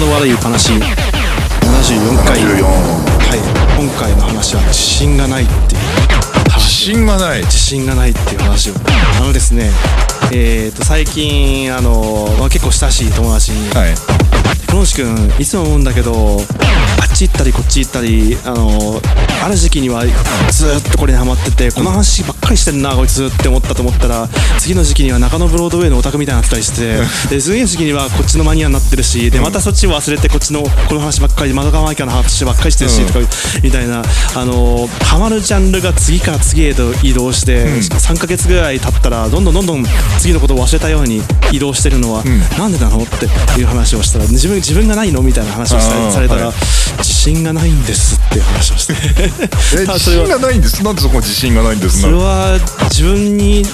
の悪い話。74回。74はい。今回の話は自信がないっていう自話信がない。自信がないっていう話を。あのですねえー、と最近あの、まあ、結構親しい友達にはい「野く君いつも思うんだけどち行ったりこっち行ったりあのある時期にはずーっとこれにハマっててこの話ばっかりしてんなこいつって思ったと思ったら次の時期には中野ブロードウェイのオタクみたいになってたりしてで次の時期にはこっちのマニアになってるしでまたそっちを忘れてこっちのこの話ばっかり窓川マイカの話ばっかりしてるし、うん。とかみたいなあのハマるジャンルが次から次へと移動して、3ヶ月ぐらい経ったらどんどんどんどん次のことを忘れたように移動してるのは、なんでなの？っていう話をしたら自分自分がないの？みたいな話をされたら、はい自信がないんですって話をして。え ただ自信がないんです？なんでそこ自信がないんです？それは自分に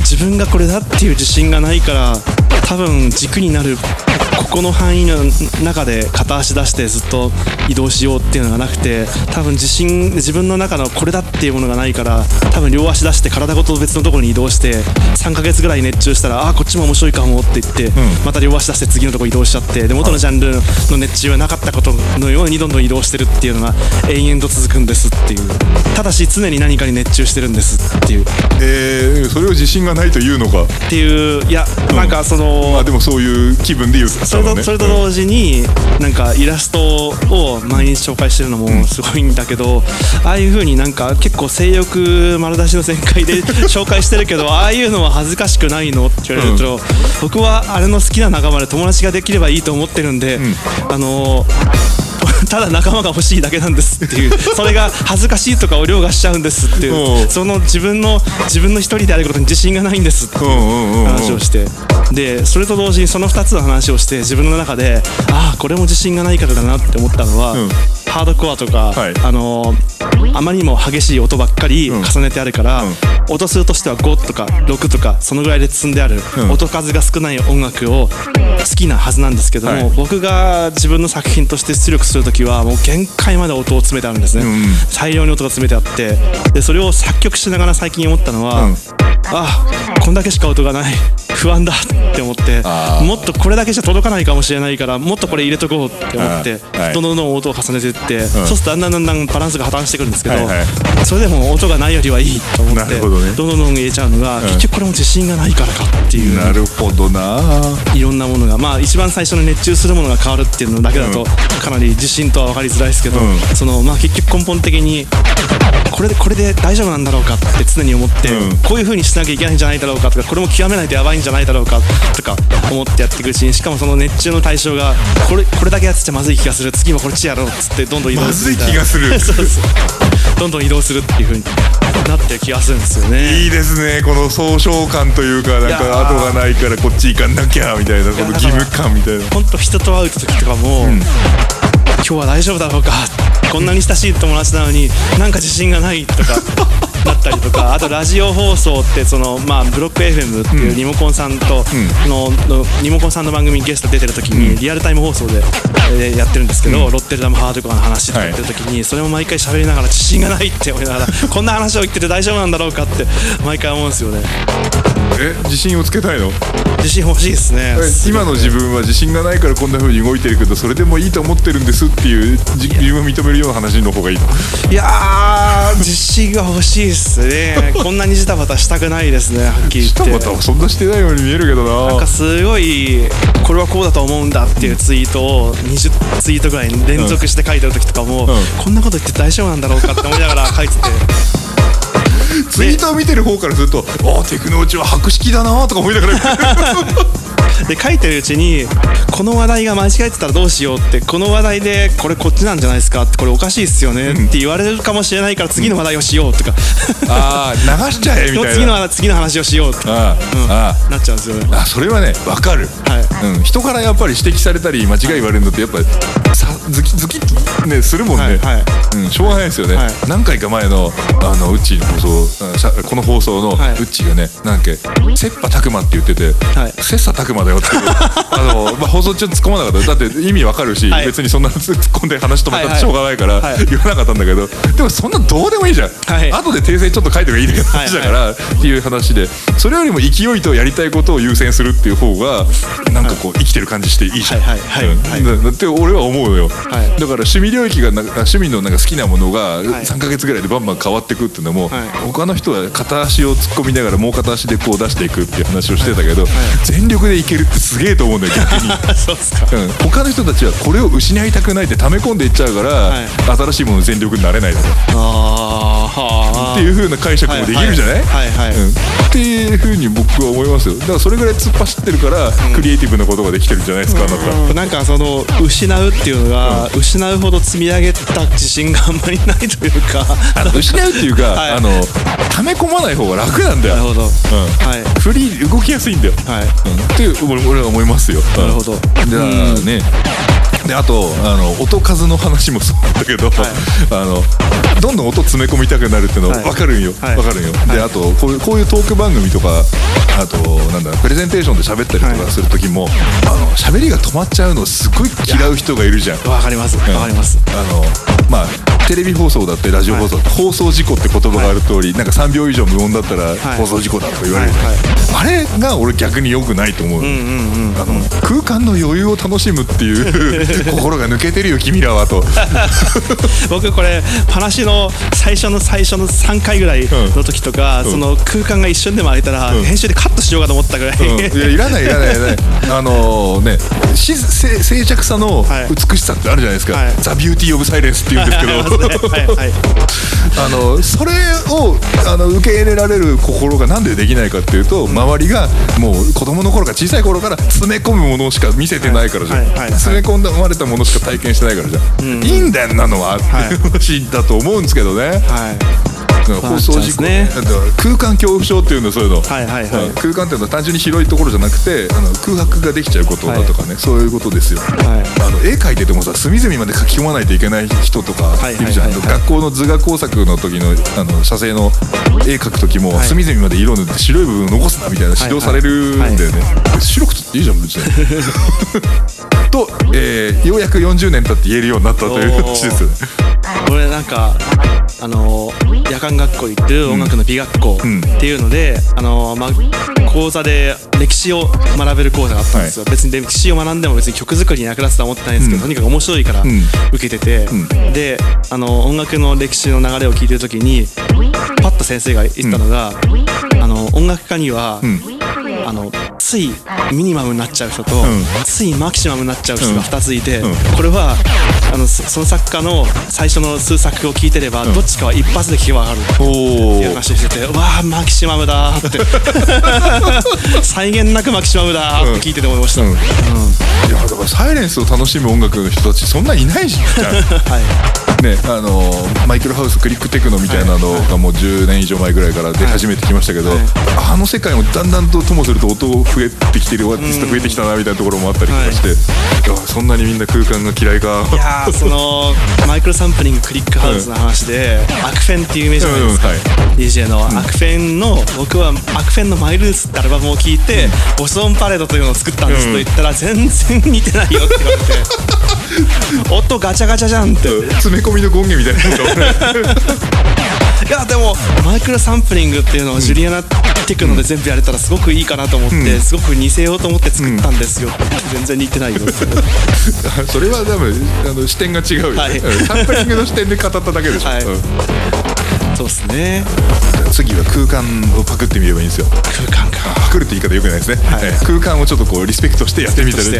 自分がこれだっていう自信がないから多分軸になるここの範囲の中で片足出してずっと移動しようっていうのがなくて多分自信自分の中のこれだっていうものがないから多分両足出して体ごと別のところに移動して3ヶ月ぐらい熱中したらあこっちも面白いかもって言って、また両足出して次のところ移動しちゃってで元のジャンルの熱中はなかったことのようにどんどん移動してるっていうのが延々と続くんですっていう。ただし常に何かに熱中してるんですっていう。えー、それを自信がないというのか。っていういやなんかその、まあでもそういう気分で言うそれとそれと同時になんかイラストを毎日紹介してるのもすごいんだけどああいう風になんか結構性欲丸出しの全開で 紹介してるけどああいうのは恥ずかしくないのって言われると僕はあれの好きな仲間で友達ができればいいと思ってるんであのただ仲間が欲しいだけなんですっていう それが恥ずかしいとかを凌駕しちゃうんですっていおううその自分の自分の一人であることに自信がないんですっていう話をして。でそれと同時にその2つの話をして自分の中でああこれも自信がないからだなって思ったのは、うんハードコアとか、はい。あのーあまりにも激しい音ばっかり重ねてあるから、うん。音数としては5とか6とかそのぐらいで積んである、うん。音数が少ない音楽を好きなはずなんですけども、はい。僕が自分の作品として出力する時はもう限界まで音を詰めてあるんですね、ん大量に音が詰めてあってでそれを作曲しながら最近思ったのは、うん。あこんだけしか音がない不安だって思ってもっとこれだけじゃ届かないかもしれないからもっとこれ入れとこうって思ってはい。どんどんどんどん音を重ねていって、そうするとだんだんだんだんバランスが破綻してくるんですけど、はいはい。それでも音がないよりはいいと思ってどね。どんどんどん入れちゃうのが、結局これも自信がないからかっていう。なるほどな。いろんなものがまあ一番最初の熱中するものが変わるっていうのだけだとかなり自信とは分かりづらいですけど、うん。そのまあ結局根本的にこれでこれで大丈夫なんだろうかって常に思って、うん。こういう風にしなきゃいけないんじゃないだろうかとかこれも極めないとやばいんじゃないだろうかとか思ってやっていくうちにしかもその熱中の対象がこれこれだけやってちゃまずい気がする。次もこっちやろうっつってどんどん移動するみたまずい気がする。そうそう。どんどん移動するっていう風になってる気がするんですよね。いいですね。この総称感というかなんか後がないからこっち行かなきゃみたいなこの義務感みたいな。本当人と会う時とかも、今日は大丈夫だろうか。こんなに親しい友達なのになんか自信がないとかなったりとかあとラジオ放送ってそのまあブロック FM っていうリモコンさんとの,、のリモコンさんの番組にゲスト出てる時にリアルタイム放送で、えーやってるんですけど、ロッテルダムハードコアの話とかやってる時に、それも毎回喋りながら自信がないって思いながらこんな話を言ってて大丈夫なんだろうかって毎回思うんですよねえ？自信をつけたいの？自信欲しいですね。え今の自分は自信がないからこんな風に動いてるけどそれでもいいと思ってるんですっていうじ自分を認めるような話の方がいいの？いやー自信が欲しいっすね。こんなにジタバタしたくないですねはっきり言って。またはそんなしてないように見えるけどな。なんかすごいこれはこうだと思うんだっていうツイートを20ツイートぐらい連続して書いてる時とかも、ん。こんなこと言って大丈夫なんだろうかって思いながら書いててツイートを見てる方からすると「ああテクノーチは博識だな」とか思いながら で書いてるうちにこの話題が間違えてたらどうしようってこの話題でこれこっちなんじゃないですかってこれおかしいっすよねって言われるかもしれないから次の話題をしようとか。ああ流しちゃえみたい 次の次の話をしようとか。あああなっちゃうんですよね。ああそれはね分かる、はい。うん、人からやっぱり指摘されたり間違い言われるのってやっぱさズキズキねするもんね、はいはい。うん、しょうがないですよね、はい。何回か前のあのウッチーの放送この放送のウはい。ッチーがねなんか切羽拓磨って言ってて、はい。切磋琢悪魔だよって あの、まあ、放送中突っ込まなかった。だって意味わかるし、はい。別にそんな突っ込んで話止めたってしょうがないから言わなかったんだけどでもそんなどうでもいいじゃん、はい。後で訂正ちょっと書いてもいいだけの話だから、っていう話でそれよりも勢いとやりたいことを優先するっていう方がなんかこう生きてる感じしていいじゃん。はい。はい。はい。はい。うん。だって俺は思うのよ、はい。だから趣味領域がなんか趣味のなんか好きなものがい。3か月ぐらいでバンバン変わっていくっていうのも、はい。他の人は片足を突っ込みながらもう片足でこう出していくっていう話をしてたけど、全力でいけるってすげえと思うんだよ 逆に。そうですか。うん、他の人たちはこれを失いたくないって溜め込んでいっちゃうから、はい新しいものに全力になれないだろあっていう風な解釈もできるじゃない、はい。はいはいうん、っていう風に僕は思いますよ。だからそれぐらい突っ走ってるから、クリエイティブなことができてるんじゃないですかあなた。なんかその失うっていうのが、失うほど積み上げた自信があんまりないというか。失うっていうか、はい。あの溜め込まない方が楽なんだよ。なるほど、うん。はい。フリー動きやすいんだよ、はい。うん、っていう俺俺は思いますよ。なるほど。じゃあね。であとあの音数の話もそうなんだけど、あのどんどん音詰め込みたくなるっていうのはい。分かるんよ、はい。分かるんよ、であとこういうこういうトーク番組とかあとなんだプレゼンテーションで喋ったりとかする時も、あの喋りが止まっちゃうのすごい嫌う人がいるじゃん。わかります。わかります、あのまあテレビ放送だってラジオ放送だって、放送事故って言葉がある通り、なんか3秒以上無音だったらい。放送事故だとか言われる。じゃない、あれが俺逆に良くないと思う,、あの空間の余裕を楽しむっていう 心が抜けてるよ君らはと。僕これ話の最初の最初の3回ぐらいの時とか、その空間が一瞬でも空いたら、編集でカットしようかと思ったぐらい、うん。いやいらないいらないいらない。あのねし静静寂さのはい。美しさってあるじゃないですか「はい。ザ・ビューティー・オブ・サイレンス」って言うんですけどあのそれをあの受け入れられる心が何でできないかっていうと、周りがもう子供の頃から小さい頃から詰め込むものしか見せてないからじゃん、詰め込んだ生まれたものしか体験してないからじゃん、いいんだよなのは、っていう話だと思うんですけどね、はい放送事故、ね。空間恐怖症っていうのそういうの、はいはいはい。うん。空間っていうのは単純に広いところじゃなくてあの空白ができちゃうことだとかね、そういうことですよ、はい。あの絵描いててもさ隅々まで描き込まないといけない人とかいるじゃん、はい。はいはいはい学校の図画工作の時のあの写生の絵描く時も、はい。隅々まで色塗って白い部分残すなみたいな指導されるんだよね、白くていいじゃん別に と、えーようやく40年経って言えるようになったという話ですよね。俺なんかあの夜間学校行ってる音楽の美学校ん。っていうので、あのまあ、講座で歴史を学べる講座があったんですよ、別に歴史を学んでも別に曲作りに役立つとは思ってないんですけど、とにかく面白いからん。受けてて、であの音楽の歴史の流れを聞いてる時にパッと先生が言ったのが、あの音楽家には、あのついミニマムになっちゃう人と、ん。ついマキシマムになっちゃう人が2ついて、ん。これはあのそその作家の最初の数作を聞いてれば、どっちかは一発で聞けば分かる。っておいう話をしてて、うわあマキシマムだーって。際限なくマキシマムだーって聞いてて思いました、うん。いやだからサイレンスを楽しむ音楽の人たちそんないないじゃん。はいね、あのマイクロハウスクリックテクノみたいなのがもう10年以上前ぐらいから出始めてきましたけど、あの世界もだんだんとともすると音増えてきてるアーティスト増えてきたなみたいなところもあったりとかして、い。やそんなにみんな空間が嫌いかいやーそのマイクロサンプリングクリックハウスの話で、アクフェンっていうイメージじゃないですか、DJ の、アクフェンの僕はアクフェンのマイルーツってアルバムを聴いて、オンパレードというのを作ったんですと言ったら、全然似てないよって言われて 音ガチャガチャじゃんって、い詰め込みの権限みたいなのが やでもマイクロサンプリングっていうのをジュリアナテクノで全部やれたらすごくいいかなと思って、すごく似せようと思って作ったんですよ、全然似てないよ。それは多分あの視点が違うよね、はい。うん。サンプリングの視点で語っただけでしょ、はい。うんそうですね。次は空間をパクってみればいいんですよ。空間か。パクるって言い方よくないですね、はい。えー空間をちょっとこうリスペクトしてやってみたらして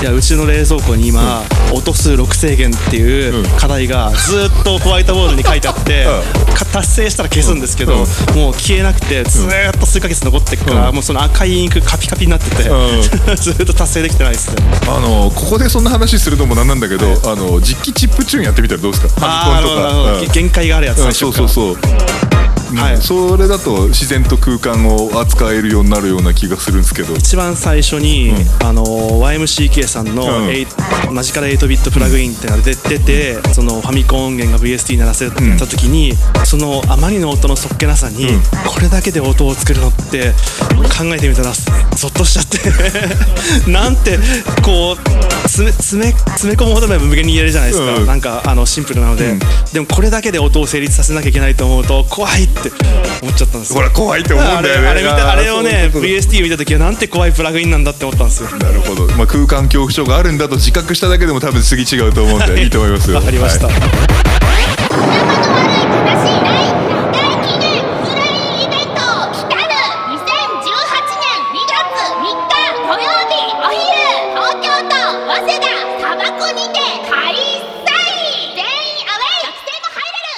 いやうちの冷蔵庫に今、音数6制限っていう課題がずっとホワイトボードに書いてあって、か達成したら消すんですけど、もう消えなくてずーっと数ヶ月残ってくから、もうその赤いインクカピカピになってて、ずーっと達成できてないですね。あのここでそんな話するのもなんなんだけど、あの実機チップチューンやってみたらどうですか？ファミコンとか、うん。限界があるやつうんそうそうそうはい。それだと自然と空間を扱えるようになるような気がするんですけど。一番最初に、あの YMCK さんの、うん。マジカル8ビットプラグインってのが出出て、そのファミコン音源が VST に鳴らせた時に、そのあまりの音のそっけなさに、これだけで音を作るのって考えてみたらゾッとしちゃって。なんてこう詰め詰め詰め込むほどの無限に言えるじゃないですか、うん。なんかあのシンプルなので、うん。でもこれだけで音を成立させなきゃいけないと思うと怖いって思っちゃったんですよ。ほら怖いって思うんだよね。あれ見たあれをね VST 見た時はなんて怖いプラグインなんだって思ったんですよ。なるほど、まあ、空間恐怖症があるんだと自覚しただけでも多分次違うと思うんでい。いと思いますよ。わかりました、はい仲の悪い正しい